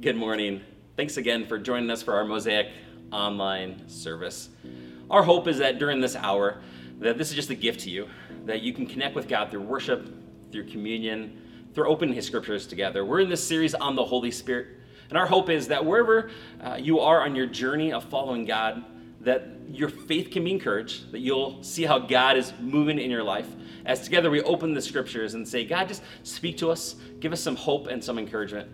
Good morning. Thanks again for joining us for our Mosaic online service. Our hope is that during this hour, that this is just a gift to you, that you can connect with God through worship, through communion, through opening His scriptures together. We're in this series on the Holy Spirit, and our hope is that wherever uh, you are on your journey of following God, that your faith can be encouraged, that you'll see how God is moving in your life. As together we open the scriptures and say, God, just speak to us, give us some hope and some encouragement.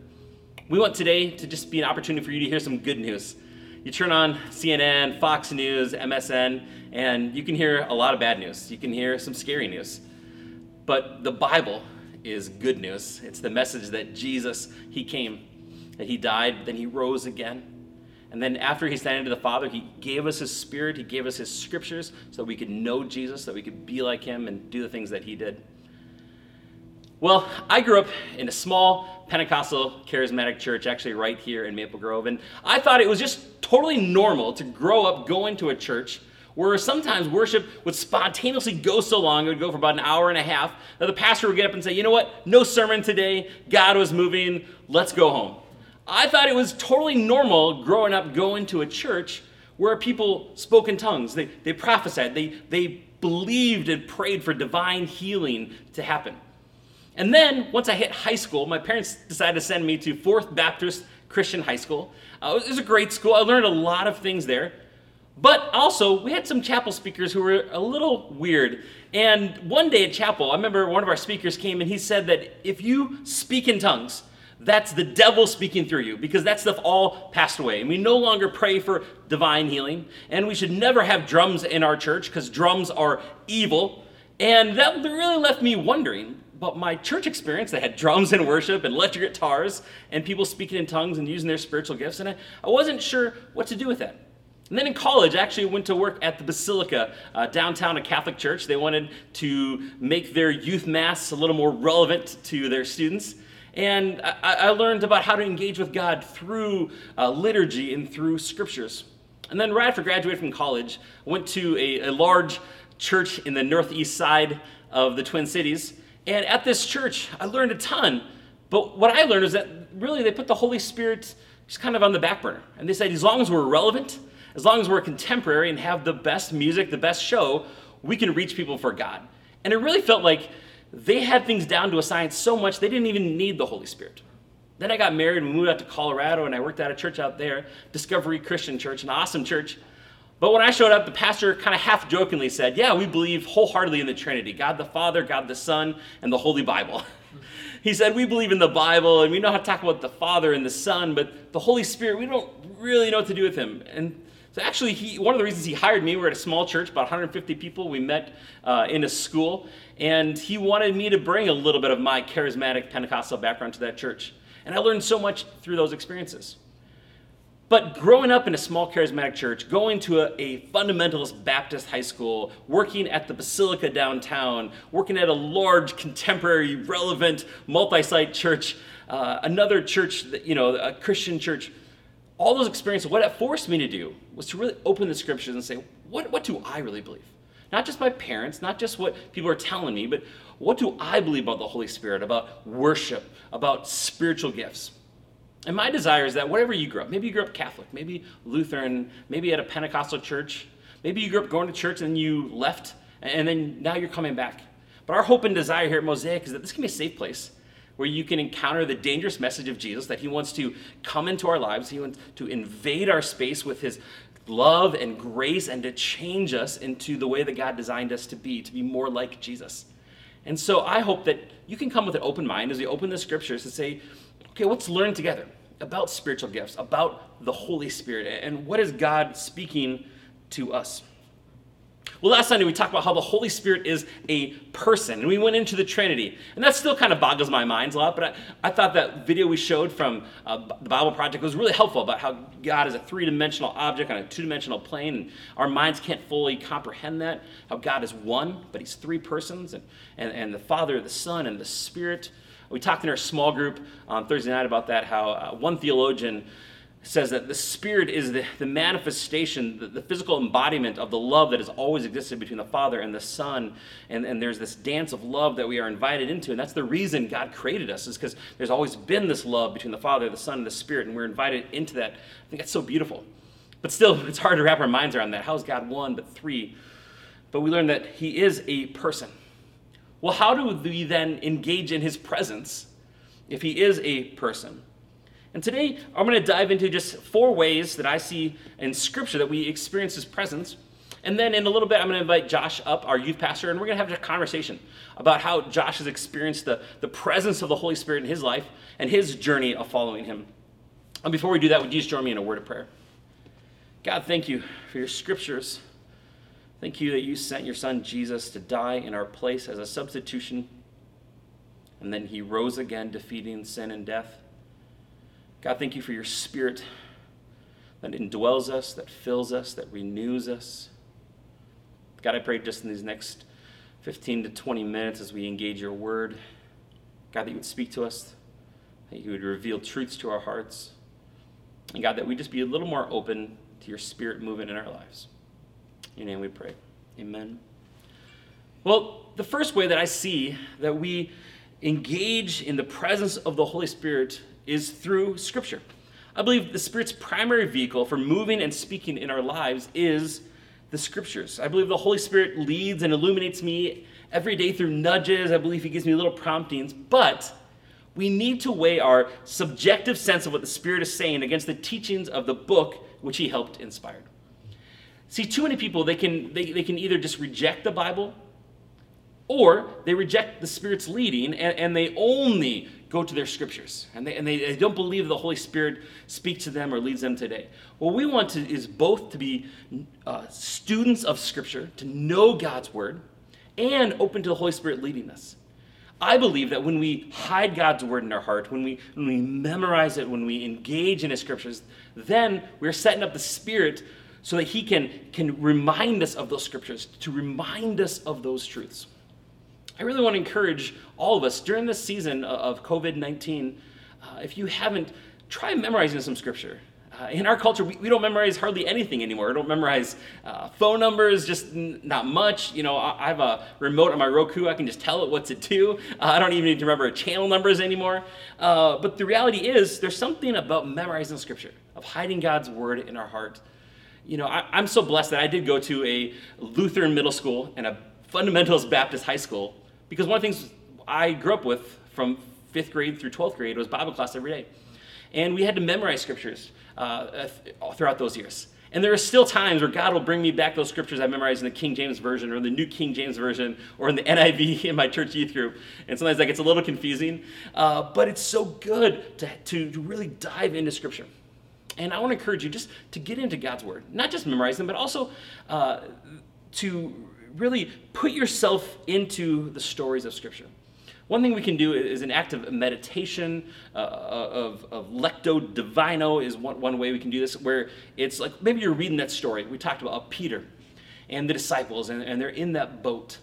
We want today to just be an opportunity for you to hear some good news. You turn on CNN, Fox News, MSN, and you can hear a lot of bad news. You can hear some scary news. But the Bible is good news. It's the message that Jesus, He came, that He died, then He rose again. And then after He ascended to the Father, He gave us His Spirit, He gave us His scriptures so that we could know Jesus, so that we could be like Him and do the things that He did. Well, I grew up in a small Pentecostal charismatic church, actually right here in Maple Grove, and I thought it was just totally normal to grow up going to a church where sometimes worship would spontaneously go so long, it would go for about an hour and a half, that the pastor would get up and say, You know what? No sermon today. God was moving. Let's go home. I thought it was totally normal growing up going to a church where people spoke in tongues, they, they prophesied, they, they believed and prayed for divine healing to happen. And then, once I hit high school, my parents decided to send me to Fourth Baptist Christian High School. Uh, it was a great school. I learned a lot of things there. But also, we had some chapel speakers who were a little weird. And one day at chapel, I remember one of our speakers came and he said that if you speak in tongues, that's the devil speaking through you because that stuff all passed away. And we no longer pray for divine healing. And we should never have drums in our church because drums are evil. And that really left me wondering but my church experience, they had drums and worship and electric guitars and people speaking in tongues and using their spiritual gifts. And I, I wasn't sure what to do with that. And then in college, I actually went to work at the Basilica uh, downtown, a Catholic church. They wanted to make their youth mass a little more relevant to their students. And I, I learned about how to engage with God through uh, liturgy and through scriptures. And then right after graduating from college, I went to a, a large church in the northeast side of the Twin Cities and at this church, I learned a ton. But what I learned is that really they put the Holy Spirit just kind of on the back burner. And they said, as long as we're relevant, as long as we're contemporary and have the best music, the best show, we can reach people for God. And it really felt like they had things down to a science so much they didn't even need the Holy Spirit. Then I got married and moved out to Colorado and I worked at a church out there, Discovery Christian Church, an awesome church. But when I showed up, the pastor kind of half jokingly said, Yeah, we believe wholeheartedly in the Trinity God the Father, God the Son, and the Holy Bible. he said, We believe in the Bible and we know how to talk about the Father and the Son, but the Holy Spirit, we don't really know what to do with him. And so actually, he, one of the reasons he hired me, we are at a small church, about 150 people. We met uh, in a school, and he wanted me to bring a little bit of my charismatic Pentecostal background to that church. And I learned so much through those experiences. But growing up in a small charismatic church, going to a, a, fundamentalist Baptist high school, working at the Basilica downtown, working at a large, contemporary, relevant, multi site church, uh, another church, that, you know, a Christian church, all those experiences, what it forced me to do was to really open the scriptures and say, what, what do I really believe? Not just my parents, not just what people are telling me, but what do I believe about the Holy Spirit, about worship, about spiritual gifts? And my desire is that whatever you grew up, maybe you grew up Catholic, maybe Lutheran, maybe at a Pentecostal church, maybe you grew up going to church and you left, and then now you're coming back. But our hope and desire here at Mosaic is that this can be a safe place where you can encounter the dangerous message of Jesus, that he wants to come into our lives, he wants to invade our space with his love and grace and to change us into the way that God designed us to be, to be more like Jesus. And so I hope that you can come with an open mind as we open the scriptures to say, okay, let's learn together about spiritual gifts, about the Holy Spirit, and what is God speaking to us. Well, last Sunday we talked about how the Holy Spirit is a person, and we went into the Trinity. And that still kind of boggles my mind a lot, but I, I thought that video we showed from uh, the Bible Project was really helpful about how God is a three dimensional object on a two dimensional plane, and our minds can't fully comprehend that. How God is one, but He's three persons, and, and, and the Father, the Son, and the Spirit. We talked in our small group on Thursday night about that, how uh, one theologian says that the Spirit is the, the manifestation, the, the, physical embodiment of the love that has always existed between the Father and the Son. And, and there's this dance of love that we are invited into. And that's the reason God created us, is because there's always been this love between the Father, the Son, and the Spirit. And we're invited into that. I think that's so beautiful. But still, it's hard to wrap our minds around that. How is God one, but three? But we learn that He is a person. Well, how do we then engage in His presence if He is a person? And today, I'm going to dive into just four ways that I see in Scripture that we experience His presence. And then in a little bit, I'm going to invite Josh up, our youth pastor, and we're going to have a conversation about how Josh has experienced the, the presence of the Holy Spirit in his life and his journey of following Him. And before we do that, would you just join me in a word of prayer? God, thank you for your Scriptures. Thank you that you sent your Son Jesus to die in our place as a substitution, and then He rose again, defeating sin and death. God, thank you for your spirit that indwells us, that fills us, that renews us. God, I pray just in these next 15 to 20 minutes as we engage your word, God, that you would speak to us, that you would reveal truths to our hearts, and God, that we just be a little more open to your spirit moving in our lives. In your name we pray. Amen. Well, the first way that I see that we engage in the presence of the Holy Spirit is through Scripture. I believe the Spirit's primary vehicle for moving and speaking in our lives is the Scriptures. I believe the Holy Spirit leads and illuminates me every day through nudges. I believe He gives me little promptings, but we need to weigh our subjective sense of what the Spirit is saying against the teachings of the book which He helped inspire. See, too many people, they can, they, they can either just reject the Bible or they reject the Spirit's leading and, and they only go to their scriptures and they, and they, they don't believe the Holy Spirit speaks to them or leads them today. What we want to, is both to be uh, students of Scripture, to know God's Word, and open to the Holy Spirit leading us. I believe that when we hide God's Word in our heart, when we, when we memorize it, when we engage in His Scriptures, then we're setting up the Spirit so that He can, can remind us of those Scriptures, to remind us of those truths. I really want to encourage all of us during this season of COVID 19, uh, if you haven't, try memorizing some scripture. Uh, in our culture, we, we, don't memorize hardly anything anymore. We don't memorize uh, phone numbers, just n- not much. You know, I, I, have a remote on my Roku. I can just tell it what to do. Uh, I don't even need to remember channel numbers anymore. Uh, but the reality is, there's something about memorizing scripture, of hiding God's word in our heart. You know, I, I'm so blessed that I did go to a Lutheran middle school and a fundamentalist Baptist high school because one of the things I grew up with from fifth grade through 12th grade was Bible class every day. And we had to memorize scriptures uh, throughout those years. And there are still times where God will bring me back those scriptures I memorized in the King James Version or the New King James Version or in the NIV in my church youth group. And sometimes that gets a little confusing. Uh, but it's so good to, to really dive into Scripture. And I want to encourage you just to get into God's Word, not just memorize them, but also uh, to really put yourself into the stories of Scripture. One thing we can do is an act of meditation, uh, of, of lectio divina is one, one way we can do this, where it's like maybe you're reading that story. We talked about Peter and the disciples, and, and they're in that boat.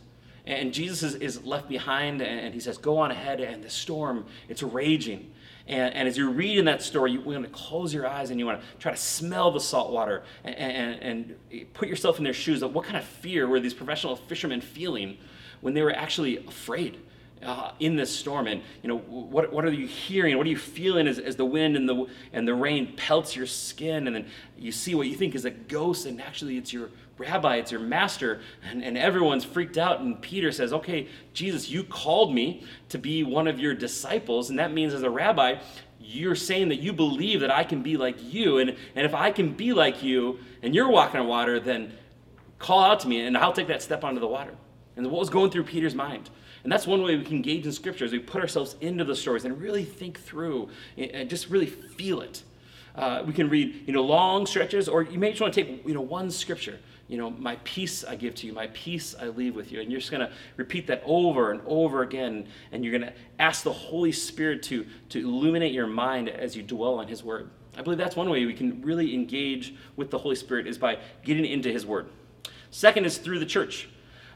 And Jesus is, is left behind, and he says, Go on ahead, and the storm, it's raging. And, and, as you're reading that story, you want to close your eyes and you want to try to smell the salt water and, and, and put yourself in their shoes. Of what kind of fear were these professional fishermen feeling when they were actually afraid? Uh, in this storm and you know what, what are you hearing what are you feeling as, as the wind and the and the rain pelts your skin and then you see what you think is a ghost and actually it's your rabbi it's your master and, and everyone's freaked out. And peter says okay jesus you called me to be one of your disciples and that means as a rabbi you're saying that you believe that i can be like you. And, and if i can be like you and you're walking on water then call out to me and i'll take that step onto the water. And what was going through peter's mind. And that's one way we can engage in scripture as we put ourselves into the stories and really think through and just really feel it. Uh, we can read, you know, long stretches, or you may just want to take, you know, one scripture. You know, my peace I give to you, my peace I leave with you. And you're just going to repeat that over and over again. And you're going to ask the Holy Spirit to, to illuminate your mind as you dwell on His Word. I believe that's one way we can really engage with the Holy Spirit is by getting into His Word. Second is through the church.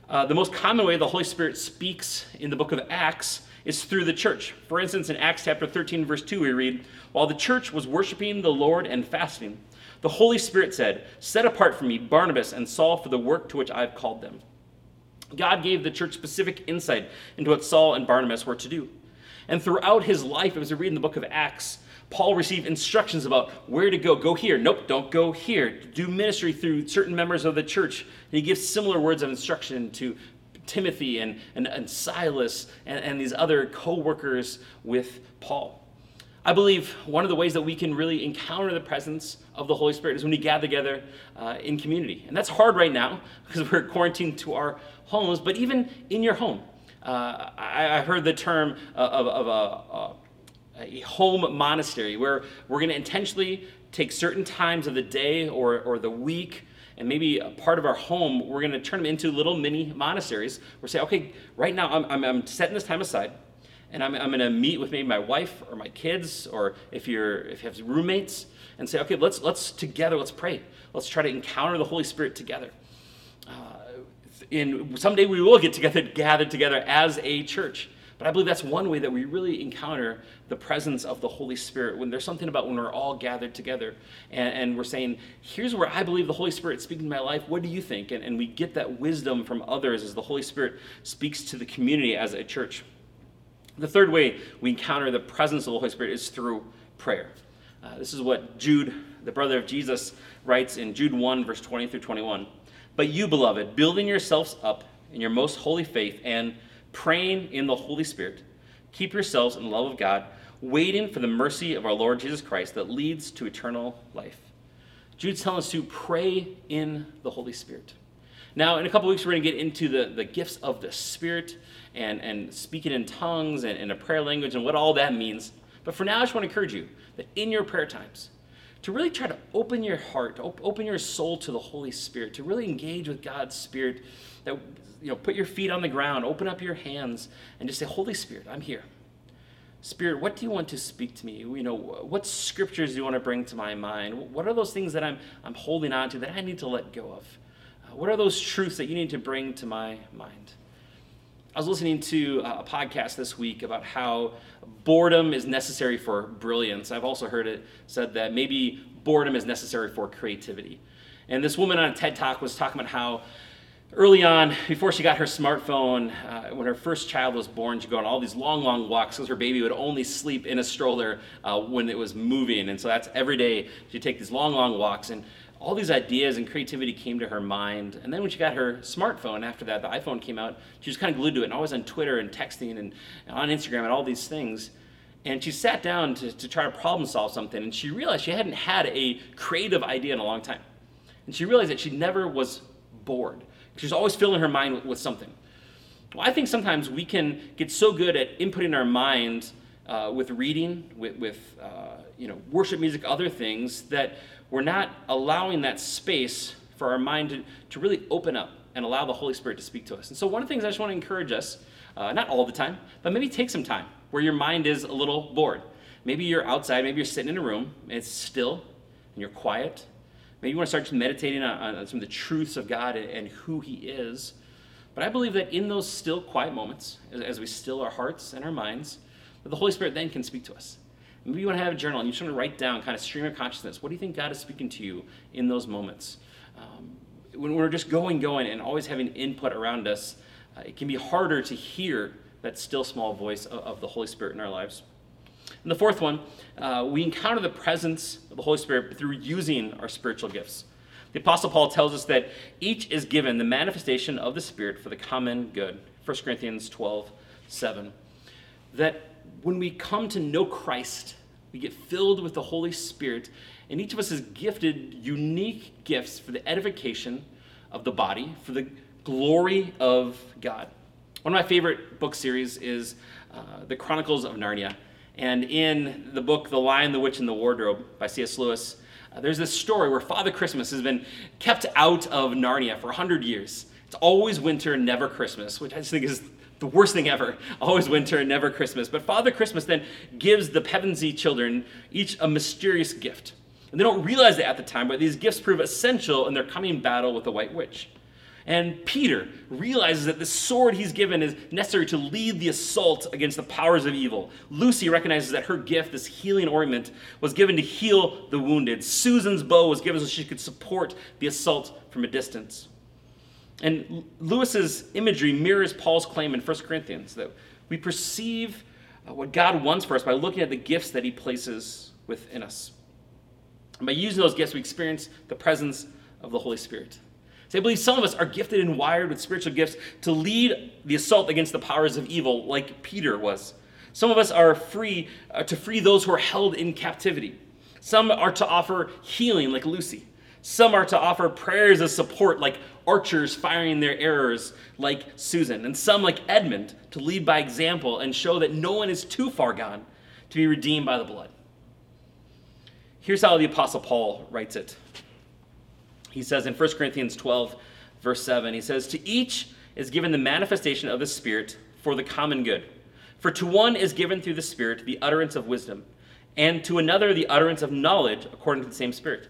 Uh, the most common way the Holy Spirit speaks in the book of Acts is through the church. For instance, in Acts chapter 13, verse 2, we read, While the church was worshiping the Lord and fasting, the Holy Spirit said, Set apart for me Barnabas and Saul for the work to which I have called them. God gave the church specific insight into what Saul and Barnabas were to do. And throughout his life, as we read in the book of Acts, Paul received instructions about where to go. Go here. Nope, don't go here. Do ministry through certain members of the church. And he gives similar words of instruction to Timothy and, and, and Silas and, and these other co workers with Paul. I believe one of the ways that we can really encounter the presence of the Holy Spirit is when we gather together uh, in community. And that's hard right now because we're quarantined to our homes, but even in your home. Uh, I, I, heard the term of, of a, a, home monastery where we're going to intentionally take certain times of the day or, or the week and maybe a part of our home, we're going to turn them into little mini monasteries. We're saying, okay, right now I'm, I'm, I'm setting this time aside and I'm, I'm going to meet with maybe my wife or my kids, or if you're if you have roommates, and say, okay, let's let's together, let's pray, let's try to encounter the Holy Spirit together. Uh, in someday we will get together, gathered together as a church. But I believe that's one way that we really encounter the presence of the Holy Spirit when there's something about when we're all gathered together and, and we're saying, here's where I believe the Holy Spirit speaking to my life. What do you think? And, and we get that wisdom from others as the Holy Spirit speaks to the community as a church. The third way we encounter the presence of the Holy Spirit is through prayer. Uh, this is what Jude, the brother of Jesus, writes in Jude 1, verse 20 through 21. But you, beloved, building yourselves up in your most holy faith and praying in the Holy Spirit, keep yourselves in the love of God, waiting for the mercy of our Lord Jesus Christ that leads to eternal life. Jude's telling us to pray in the Holy Spirit. Now, in a couple weeks, we're going to get into the, the gifts of the Spirit and, and speaking in tongues and, a prayer language and what all that means. But for now, I just want to encourage you that in your prayer times, to really try to open your heart, to op- open your soul to the Holy Spirit, to really engage with God's Spirit, that you know, put your feet on the ground, open up your hands, and just say, Holy Spirit, I'm here. Spirit, what do you want to speak to me? You know, what scriptures do you want to bring to my mind? What are those things that I'm, I'm holding on to that I need to let go of? Uh, what are those truths that you need to bring to my mind? I was listening to a podcast this week about how boredom is necessary for brilliance. I've also heard it said that maybe boredom is necessary for creativity. And this woman on a TED Talk was talking about how early on, before she got her smartphone, uh, when her first child was born, she'd go on all these long, long walks because her baby would only sleep in a stroller uh, when it was moving. And so that's every day she'd take these long, long walks. And all these ideas and creativity came to her mind. And then when she got her smartphone after that, the iPhone came out, she was kind of glued to it and always on Twitter and texting and, on Instagram and all these things. And she sat down to, to try to problem solve something and she realized she hadn't had a creative idea in a long time. And she realized that she never was bored. She was always filling her mind with, with something. Well, I think sometimes we can get so good at inputting our mind uh, with reading, with, with uh, you know, worship music, other things, that we're not allowing that space for our mind to, to really open up and allow the Holy Spirit to speak to us. And so, one of the things I just want to encourage us, uh, not all the time, but maybe take some time where your mind is a little bored. Maybe you're outside, maybe you're sitting in a room, it's still, and you're quiet. Maybe you want to start meditating on, on some of the truths of God and, and, who He is. But I believe that in those still, quiet moments, as, as we still our hearts and our minds, that the Holy Spirit then can speak to us. Maybe you want to have a journal and you just want to write down kind of stream of consciousness. What do you think God is speaking to you in those moments? Um, when we're just going, going, and always having input around us, uh, it can be harder to hear that still small voice of, of the Holy Spirit in our lives. And the fourth one, uh, we encounter the presence of the Holy Spirit through using our spiritual gifts. The Apostle Paul tells us that each is given the manifestation of the Spirit for the common good. 1 Corinthians 12, 7. That when we come to know Christ, we get filled with the Holy Spirit, and each of us is gifted unique gifts for the edification of the body, for the glory of God. One of my favorite book series is uh, The Chronicles of Narnia. And in the book The Lion, the Witch, and the Wardrobe by C.S. Lewis, uh, there's this story where Father Christmas has been kept out of Narnia for 100 years. It's always winter, never Christmas, which I just think is the worst thing ever. Always winter, never Christmas. But Father Christmas then gives the Pevensie children each a mysterious gift. And they don't realize it at the time, but these gifts prove essential in their coming battle with the White Witch. And Peter realizes that the sword he's given is necessary to lead the assault against the powers of evil. Lucy recognizes that her gift, this healing ointment, was given to heal the wounded. Susan's bow was given so she could support the assault from a distance. And Lewis's imagery mirrors Paul's claim in 1 Corinthians that we perceive uh, what God wants for us by looking at the gifts that he places within us. And by using those gifts, we experience the presence of the Holy Spirit. So I believe some of us are gifted and wired with spiritual gifts to lead the assault against the powers of evil, like Peter was. Some of us are free uh, to free those who are held in captivity. Some are to offer healing, like Lucy. Some are to offer prayers of support, like archers firing their arrows, like Susan. And some, like Edmund, to lead by example and show that no one is too far gone to be redeemed by the blood. Here's how the Apostle Paul writes it he says in 1 Corinthians 12, verse 7, he says, To each is given the manifestation of the Spirit for the common good. For to one is given through the Spirit the utterance of wisdom, and to another the utterance of knowledge according to the same Spirit,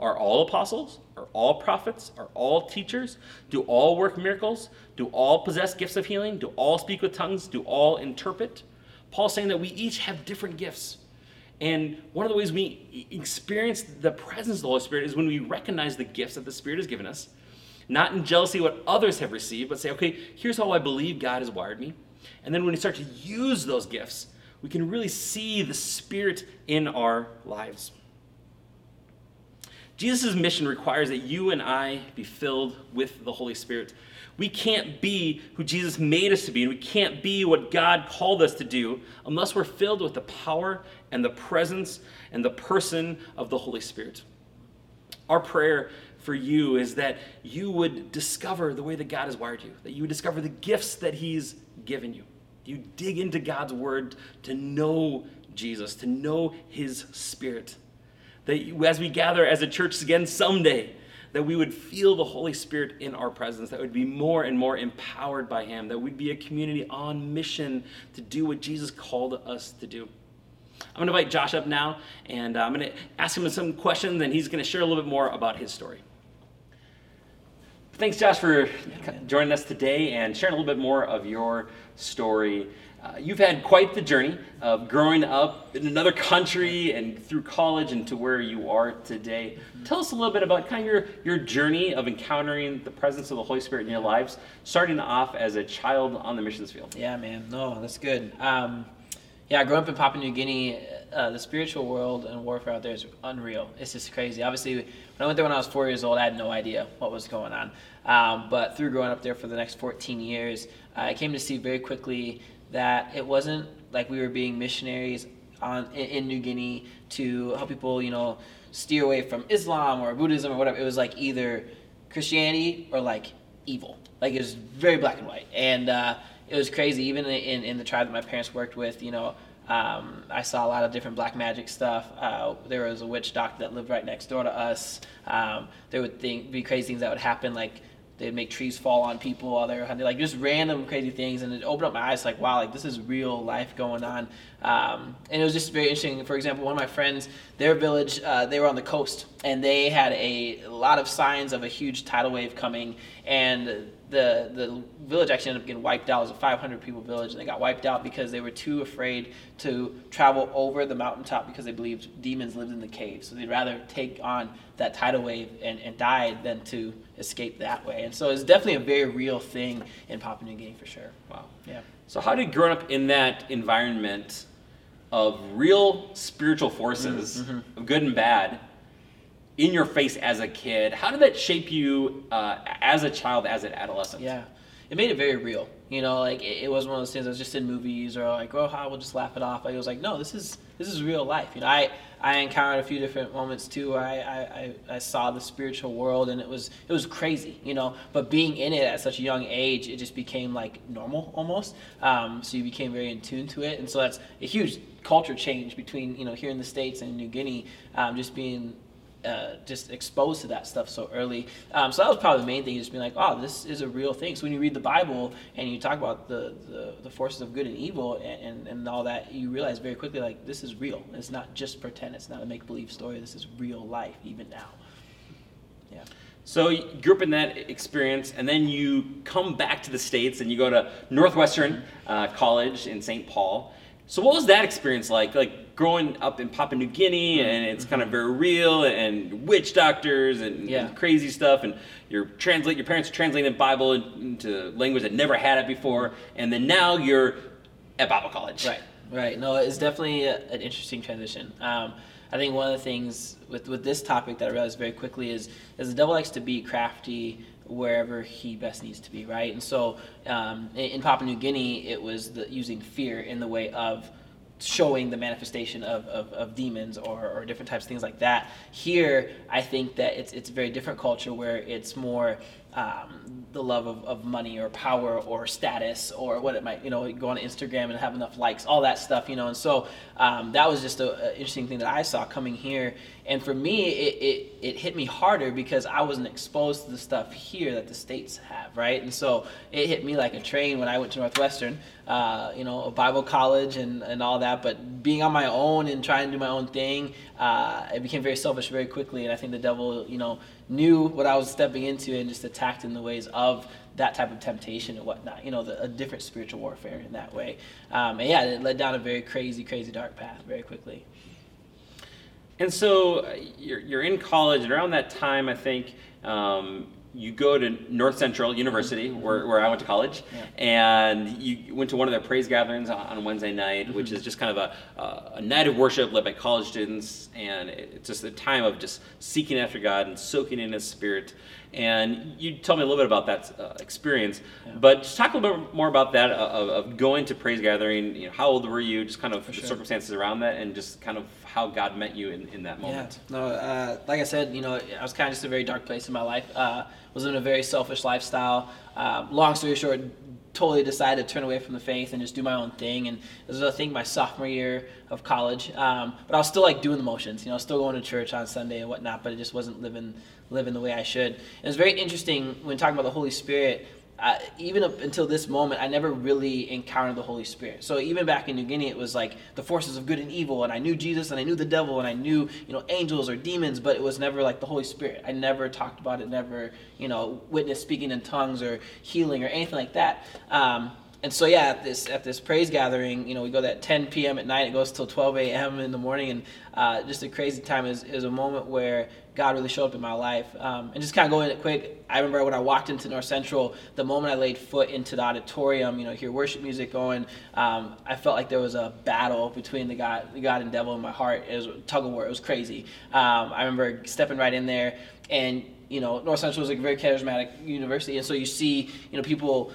Are all apostles? Are all prophets? Are all teachers? Do all work miracles? Do all possess gifts of healing? Do all speak with tongues? Do all interpret? Paul's saying that we each have different gifts. And one of the ways we experience the presence of the Holy Spirit is when we recognize the gifts that the Spirit has given us, not in jealousy what others have received, but say, okay, here's how I believe God has wired me. And then when we start to use those gifts, we can really see the Spirit in our lives. Jesus' mission requires that you and I be filled with the Holy Spirit. We can't be who Jesus made us to be, and we can't be what God called us to do unless we're filled with the power and the presence and the person of the Holy Spirit. Our prayer for you is that you would discover the way that God has wired you, that you would discover the gifts that He's given you. You dig into God's word to know Jesus, to know his spirit. That as we gather as a church again someday, that we would feel the Holy Spirit in our presence, that would be more and more empowered by him, that we'd be a community on mission to do what Jesus called us to do. I'm going to invite Josh up now, and uh, I'm going to ask him some questions, and he's going to share a little bit more about his story. Thanks, Josh, for joining us today and sharing a little bit more of your story. Uh, you've had quite the journey of growing up in another country and through college and to where you are today. Tell us a little bit about kind of your, your journey of encountering the presence of the Holy Spirit in your lives, starting off as a child on the missions field. Yeah, man. No, that's good. Um, yeah, growing up in Papua New Guinea, uh, the spiritual world and warfare out there is unreal. It's just crazy. Obviously, when I went there when I was four years old, I had no idea what was going on. Um, but through growing up there for the next 14 years, I came to see very quickly that it wasn't like we were being missionaries on in, New Guinea to help people, you know, steer away from Islam or Buddhism or whatever. It was like either Christianity or like evil. Like it was very black and white. And uh, it was crazy. Even in, in the tribe that my parents worked with, you know, um, I saw a lot of different black magic stuff. Uh, there was a witch doctor that lived right next door to us. Um, there would think, be crazy things that would happen, like they'd make trees fall on people while they were hunting, like just random crazy things. And it opened up my eyes, like wow, like this is real life going on. Um, and it was just very interesting. For example, one of my friends, their village, uh, they were on the coast, and they had a, a lot of signs of a huge tidal wave coming, and the the village actually ended up getting wiped out. It was a 500 people village, and they got wiped out because they were too afraid to travel over the mountaintop because they believed demons lived in the cave. So they'd rather take on that tidal wave and, and die than to escape that way. And so it's definitely a very real thing in Papua New Guinea for sure. Wow. Yeah. So how did growing up in that environment of real spiritual forces, mm-hmm. of good and bad, in your face as a kid. How did that shape you uh, as a child, as an adolescent? Yeah, it made it very real. You know, like it, it was one of those things I was just in movies or like, oh, I will just laugh it off. Like, it was like, no, this is this is real life. You know, I I encountered a few different moments too. Where I, I, I saw the spiritual world and it was it was crazy, you know. But being in it at such a young age, it just became like normal almost. Um, so you became very in tune to it, and so that's a huge culture change between you know here in the states and New Guinea. Um, just being uh, just exposed to that stuff so early. Um, so that was probably the main thing, just being like, oh, this is a real thing. So when you read the Bible and you talk about the, the, the forces of good and evil and, and, and, all that, you realize very quickly, like, this is real. It's not just pretend. It's not a make-believe story. This is real life, even now. Yeah. So you grew up in that experience, and then you come back to the States and you go to Northwestern uh, College in St. Paul. So what was that experience like? Like growing up in Papua New Guinea, and it's kind of very real, and witch doctors and, yeah. and crazy stuff, and you're translate your parents are translating the Bible into language that never had it before, and then now you're at Bible college. Right, right. No, it's definitely a, an interesting transition. Um, I think one of the things with, with this topic that I realized very quickly is is the devil likes to be crafty wherever he best needs to be, right? And so um, in, in, Papua New Guinea, it was the, using fear in the way of showing the manifestation of, of, of demons or, or, different types of things like that. Here, I think that it's, it's a very different culture where it's more um, the love of, of money or power or status or what it might, you know, go on Instagram and have enough likes, all that stuff, you know. And so um, that was just an interesting thing that I saw coming here. And for me, it, it, it hit me harder because I wasn't exposed to the stuff here that the States have, right? And so it hit me like a train when I went to Northwestern, uh, you know, a Bible college and, and all that. But being on my own and trying to do my own thing, uh, it became very selfish very quickly. And I think the devil, you know, knew what I was stepping into and just attacked in the ways of that type of temptation and whatnot. You know, the, a different spiritual warfare in that way. Um, and yeah, it led down a very crazy, crazy dark path very quickly. And so uh, you're, you're in college, and around that time, I think um, you go to North Central University, mm-hmm. where, where I went to college, yeah. and you went to one of their praise gatherings on, Wednesday night, mm-hmm. which is just kind of a, a, night of worship led by college students, and it's just a time of just seeking after God and soaking in His Spirit. And you tell me a little bit about that uh, experience, yeah. but just talk a little bit more about that uh, of, of, going to praise gathering. You know, how old were you? Just kind of sure. circumstances around that, and just kind of how God met you in, in that moment. Yeah. No, uh, like I said, you know, I was kind of just a very dark place in my life. Uh, was in a very selfish lifestyle. Uh, long story short, totally decided to turn away from the faith and just do my own thing. And this was, I think, my sophomore year of college. Um, but I was still like doing the motions, you know, still going to church on Sunday and whatnot, but it just wasn't living living the way I should. And it's very interesting when talking about the Holy Spirit even up until this moment, I never really encountered the Holy Spirit. So even back in New Guinea, it was like the forces of good and evil, and I knew Jesus, and I knew the devil, and I knew you know angels or demons, but it was never like the Holy Spirit. I never talked about it, never you know witnessed speaking in tongues or healing or anything like that. Um, and so yeah, at this at this praise gathering, you know, we go that 10 p.m. at night. It goes till 12 a.m. in the morning, and uh, just a crazy time. Is is a moment where God really showed up in my life. Um, and just kind of going it quick, I remember when I walked into North Central, the moment I laid foot into the auditorium, you know, hear worship music going, um, I felt like there was a battle between the God, the God and devil in my heart. It was tug of war. It was crazy. Um, I remember stepping right in there, and you know, North Central like a very charismatic university, and so you see, you know, people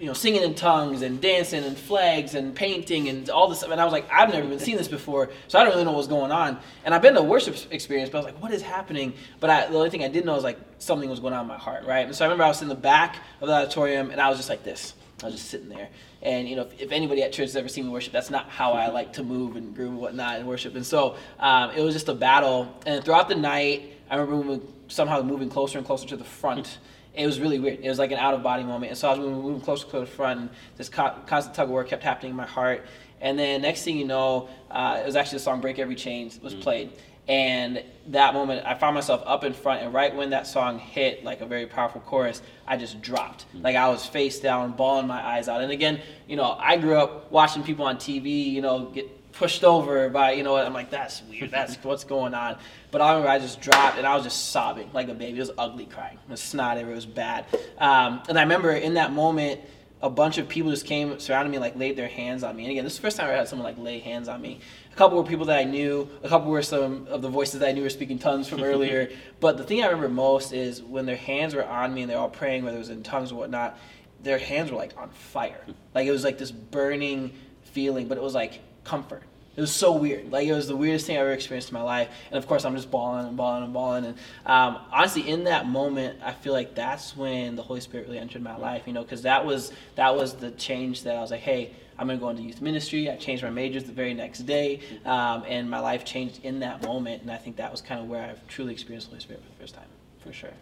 you know, singing in tongues and dancing and flags and painting and all this stuff. And I was like, I've never even seen this before, so I don't really know what's going on. And I've been to worship experience, but I was like, what is happening? But I, the only thing I did know was like something was going on in my heart, right? And so I remember I was in the back of the auditorium and I was just like this. I was just sitting there. And you know, if, if, anybody at church has ever seen me worship, that's not how I like to move and groove and whatnot and worship. And so um, it was just a battle. And throughout the night, I remember somehow moving closer and closer to the front it was really weird. It was like an out of body moment. And so I was moving, moving closer to the front, and this constant tug of war kept happening in my heart. And then next thing you know, uh, it was actually the song "Break Every Chain" was mm. played. And that moment, I found myself up in front, and right when that song hit, like a very powerful chorus, I just dropped. Mm. Like I was face down, bawling my eyes out. And again, you know, I grew up watching people on TV, you know, get pushed over by, you know, what, I'm like, that's weird. That's what's going on. But I remember I just dropped and I was just sobbing like a baby. It was ugly crying. It was snot everywhere. It was bad. Um, and I remember in that moment, a bunch of people just came, surrounded me, like laid their hands on me. And again, this is the first time I had someone like lay hands on me. A couple were people that I knew. A couple were some of the voices that I knew were speaking tongues from earlier. but the thing I remember most is when their hands were on me and they're all praying, whether it was in tongues or whatnot their hands were like on fire. Like it was like this burning feeling, but it was like comfort. It was so weird. Like it was the weirdest thing I ever experienced in my life. And of course, I'm just bawling and bawling and bawling. And um, honestly, in that moment, I feel like that's when the Holy Spirit really entered my life. You know, because that was that was the change that I was like, hey, I'm gonna go into youth ministry. I changed my majors the very next day, um, and my life changed in that moment. And I think that was kind of where I've truly experienced the Holy Spirit for the first time, for sure.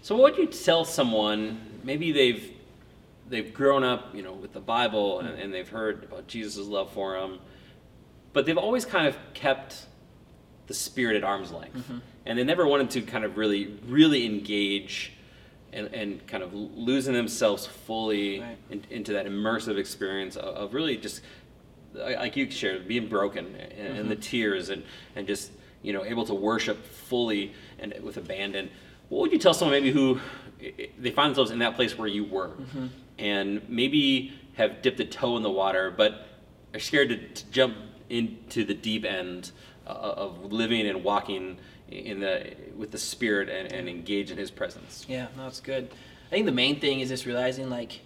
So, what would you tell someone? Maybe they've they've grown up, you know, with the Bible and, and they've heard about Jesus' love for them, but they've always kind of kept the Spirit at arm's length, Mm-hmm. and they never wanted to kind of really, really engage and, and kind of losing themselves fully Right. in, into that immersive experience of, of really just like you shared, being broken and, and the tears and, and just you know able to worship fully and with abandon. What would you tell someone maybe who they find themselves in that place where you were, and maybe have dipped a toe in the water, but are scared to, to jump into the deep end uh, of living and walking in the with the Spirit and, and engage in His presence? Yeah, no, it's good. I think the main thing is just realizing, like,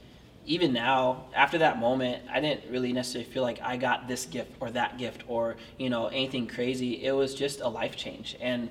even now, after that moment, I didn't really necessarily feel like I got this gift or that gift or you know anything crazy. It was just a life change, and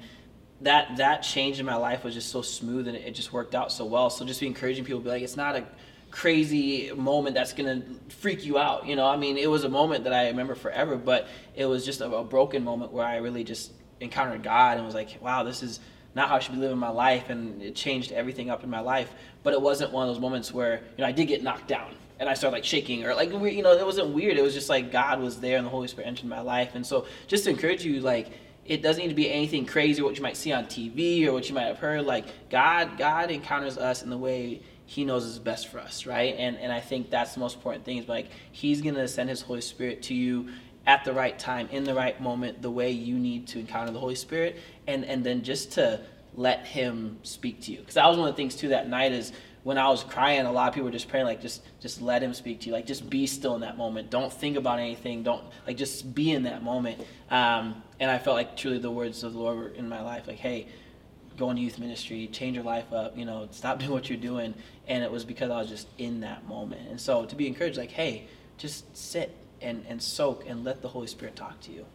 that that change in my life was just so smooth and it just worked out so well. So just be encouraging people, be like, it's not a crazy moment that's gonna freak you out. You know, I mean, it was a moment that I remember forever, but it was just a, a broken moment where I really just encountered God and was like, wow, this is not how I should be living my life, and it changed everything up in my life. But it wasn't one of those moments where you know I did get knocked down and I started like shaking or like we- you know it wasn't weird. It was just like God was there and the Holy Spirit entered my life. And so just to encourage you, like it doesn't need to be anything crazy what you might see on TV or what you might have heard. Like God, God encounters us in the way He knows is best for us, right? And and I think that's the most important thing is like He's gonna send His Holy Spirit to you at the right time, in the right moment, the way you need to encounter the Holy Spirit, and and then just to let Him speak to you. Because that was one of the things too that night is when I was crying, a lot of people were just praying like just just let Him speak to you, like just be still in that moment. Don't think about anything. Don't like just be in that moment. Um, and I felt like truly the words of the Lord were in my life, like hey. Go into youth ministry, change your life up, you know, stop doing what you're doing. And it was because I was just in that moment. And so to be encouraged, like, hey, just sit and, and soak and let the Holy Spirit talk to you.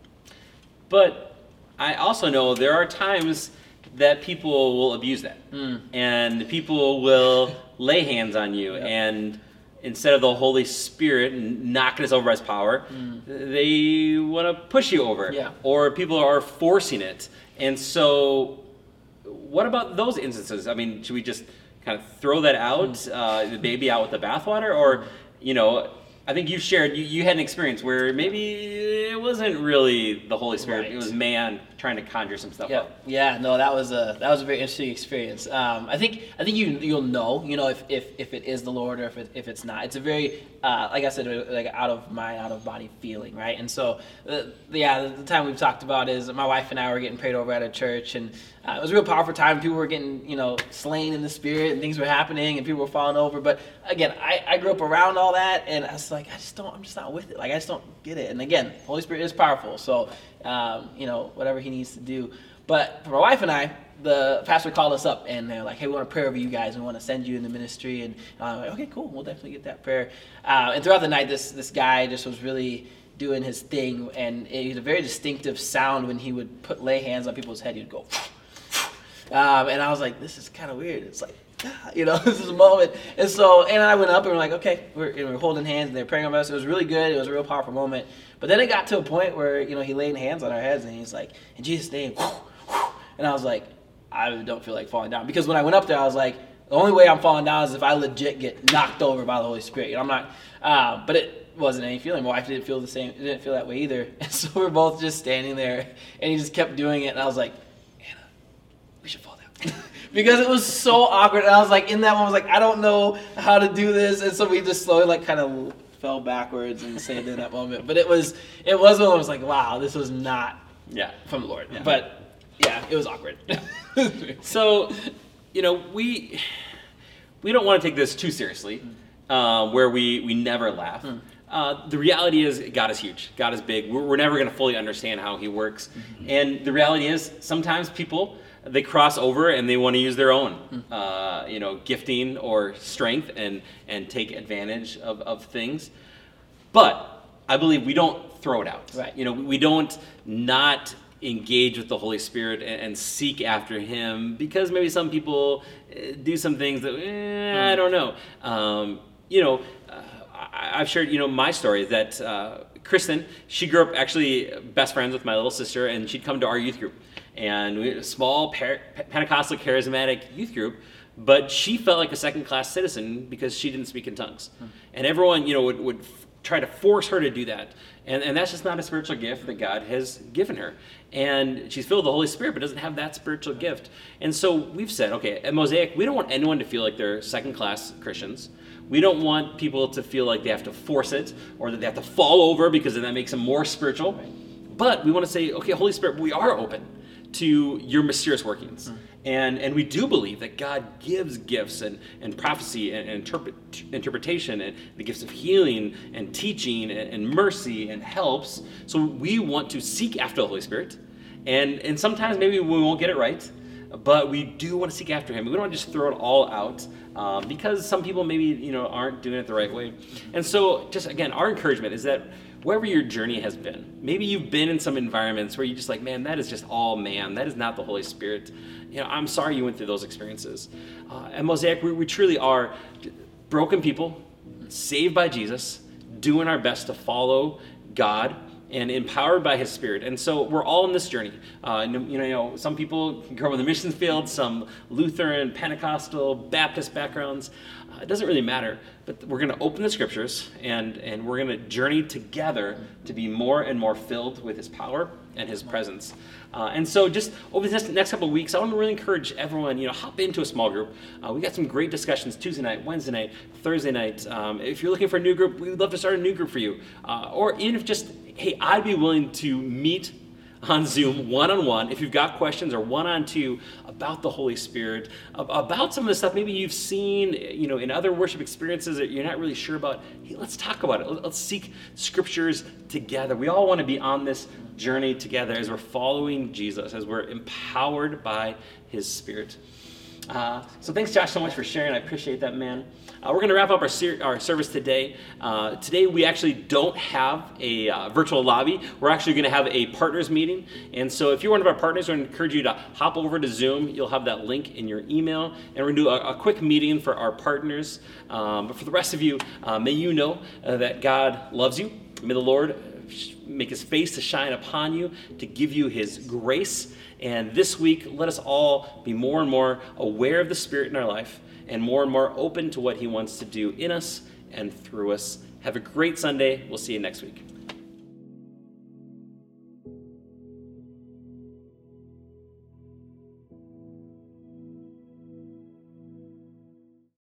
But I also know there are times that people will abuse that. Hmm. And people will lay hands on you Yep. and instead of the Holy Spirit knocking us over by his power, hmm. they want to push you over. Yeah. Or people are forcing it. And so what about those instances? I mean, should we just kind of throw that out, uh, the baby out with the bathwater, or you know? I think you shared you, you had an experience where maybe it wasn't really the Holy Spirit; Right. it was man trying to conjure some stuff Yeah, up. yeah, no, that was a that was a very interesting experience. Um, I think I think you you'll know, you know, if, if, if it is the Lord or if it, if it's not. It's a very uh, like I said, like out of mind, out of body feeling, right? And so, uh, yeah, the, the time we've talked about is my wife and I were getting prayed over at a church, and uh, it was a real powerful time. People were getting you know slain in the spirit, and things were happening, and people were falling over. But again, I, I grew up around all that, and I was like, I just don't, I'm just not with it. Like I just don't get it. And again, Holy Spirit is powerful, so um, you know whatever He needs to do. But for my wife and I, the pastor called us up and they're like, "Hey, we want to pray over you guys. We want to send you in the ministry." And I'm like, "Okay, cool. We'll definitely get that prayer." Uh, and throughout the night, this this guy just was really doing his thing, and it was a very distinctive sound when he would put lay hands on people's head. He'd go, um, and I was like, "This is kind of weird." It's like. You know, this is a moment, and so and I went up and we're like, okay, we're, and we're holding hands and they're praying over us. It was really good. It was a real powerful moment. But then it got to a point where you know he laid hands on our heads and he's like, in Jesus' name, and I was like, I don't feel like falling down because when I went up there, I was like, the only way I'm falling down is if I legit get knocked over by the Holy Spirit. Know, I'm not, uh, but it wasn't any feeling. My wife didn't feel the same. Didn't feel that way either. And so we're both just standing there, and he just kept doing it, and I was like, Anna, we should fall down. Because it was so awkward. And I was like, in that moment, I was like, I don't know how to do this. And so we just slowly, like, kind of fell backwards and stayed in that moment. But it was, it was when I was like, wow, this was not Yeah. from the Lord. Yeah. But yeah, it was awkward. So, you know, we we don't want to take this too seriously, uh, where we we never laugh. Uh, the reality is, God is huge. God is big. We're, we're never going to fully understand how He works, and the reality is, sometimes people they cross over and they want to use their own, uh, you know, gifting or strength and and take advantage of, of things. But I believe we don't throw it out. Right. You know, we don't not engage with the Holy Spirit and, and seek after Him because maybe some people eh, do some things that eh, I don't know. Um, you know, uh, I, I've shared you know my story that uh, Kristen she grew up actually best friends with my little sister and she'd come to our youth group and we had a small Pentecostal charismatic youth group. But she felt like a second class citizen because she didn't speak in tongues. Hmm. And everyone, you know, would, would try to force her to do that. And, and that's just not a spiritual gift that God has given her. And she's filled with the Holy Spirit, but doesn't have that spiritual hmm. gift. And so we've said, okay, at Mosaic, we don't want anyone to feel like they're second class Christians. We don't want people to feel like they have to force it or that they have to fall over because then that makes them more spiritual. But we want to say, okay, Holy Spirit, we are open to your mysterious workings. And, and we do believe that God gives gifts and, and prophecy and, and interpret, interpretation and the gifts of healing and teaching and, and mercy and helps. So we want to seek after the Holy Spirit. And, and sometimes maybe we won't get it right, but we do want to seek after Him. We don't want to just throw it all out um, because some people maybe you know aren't doing it the right way. And so, just again, our encouragement is that wherever your journey has been, maybe you've been in some environments where you're just like, man, that is just all man. That is not the Holy Spirit. You know, I'm sorry you went through those experiences. Uh, at Mosaic, we, we truly are broken people, saved by Jesus, doing our best to follow God and empowered by His Spirit. And so we're all in this journey. Uh, you, know, you know, some people grow in the mission field, some Lutheran, Pentecostal, Baptist backgrounds. Uh, it doesn't really matter. But we're going to open the scriptures and, and we're going to journey together to be more and more filled with His power and His presence. Uh, and so, just over the next, next couple of weeks, I want to really encourage everyone, you know, hop into a small group. Uh, we got some great discussions Tuesday night, Wednesday night, Thursday night. Um, if you're looking for a new group, we'd love to start a new group for you. Uh, or even if just, hey, I'd be willing to meet on Zoom one on one if you've got questions or one on two about the Holy Spirit, about some of the stuff maybe you've seen, you know, in other worship experiences that you're not really sure about. Hey, let's talk about it. Let's seek scriptures together. We all want to be on this journey together as we're following Jesus, as we're empowered by His Spirit. Uh, so thanks, Josh, so much for sharing. I appreciate that, man. Uh, we're going to wrap up our, ser- our service today. Uh, today, we actually don't have a uh, virtual lobby. We're actually going to have a partners meeting. And so, if you're one of our partners, I encourage you to hop over to Zoom. You'll have that link in your email. And we're going to do a, a quick meeting for our partners. Um, but for the rest of you, uh, may you know uh, that God loves you. May the Lord make his face to shine upon you, to give you his grace. And this week, let us all be more and more aware of the Spirit in our life and more and more open to what he wants to do in us and through us. Have a great Sunday. We'll see you next week.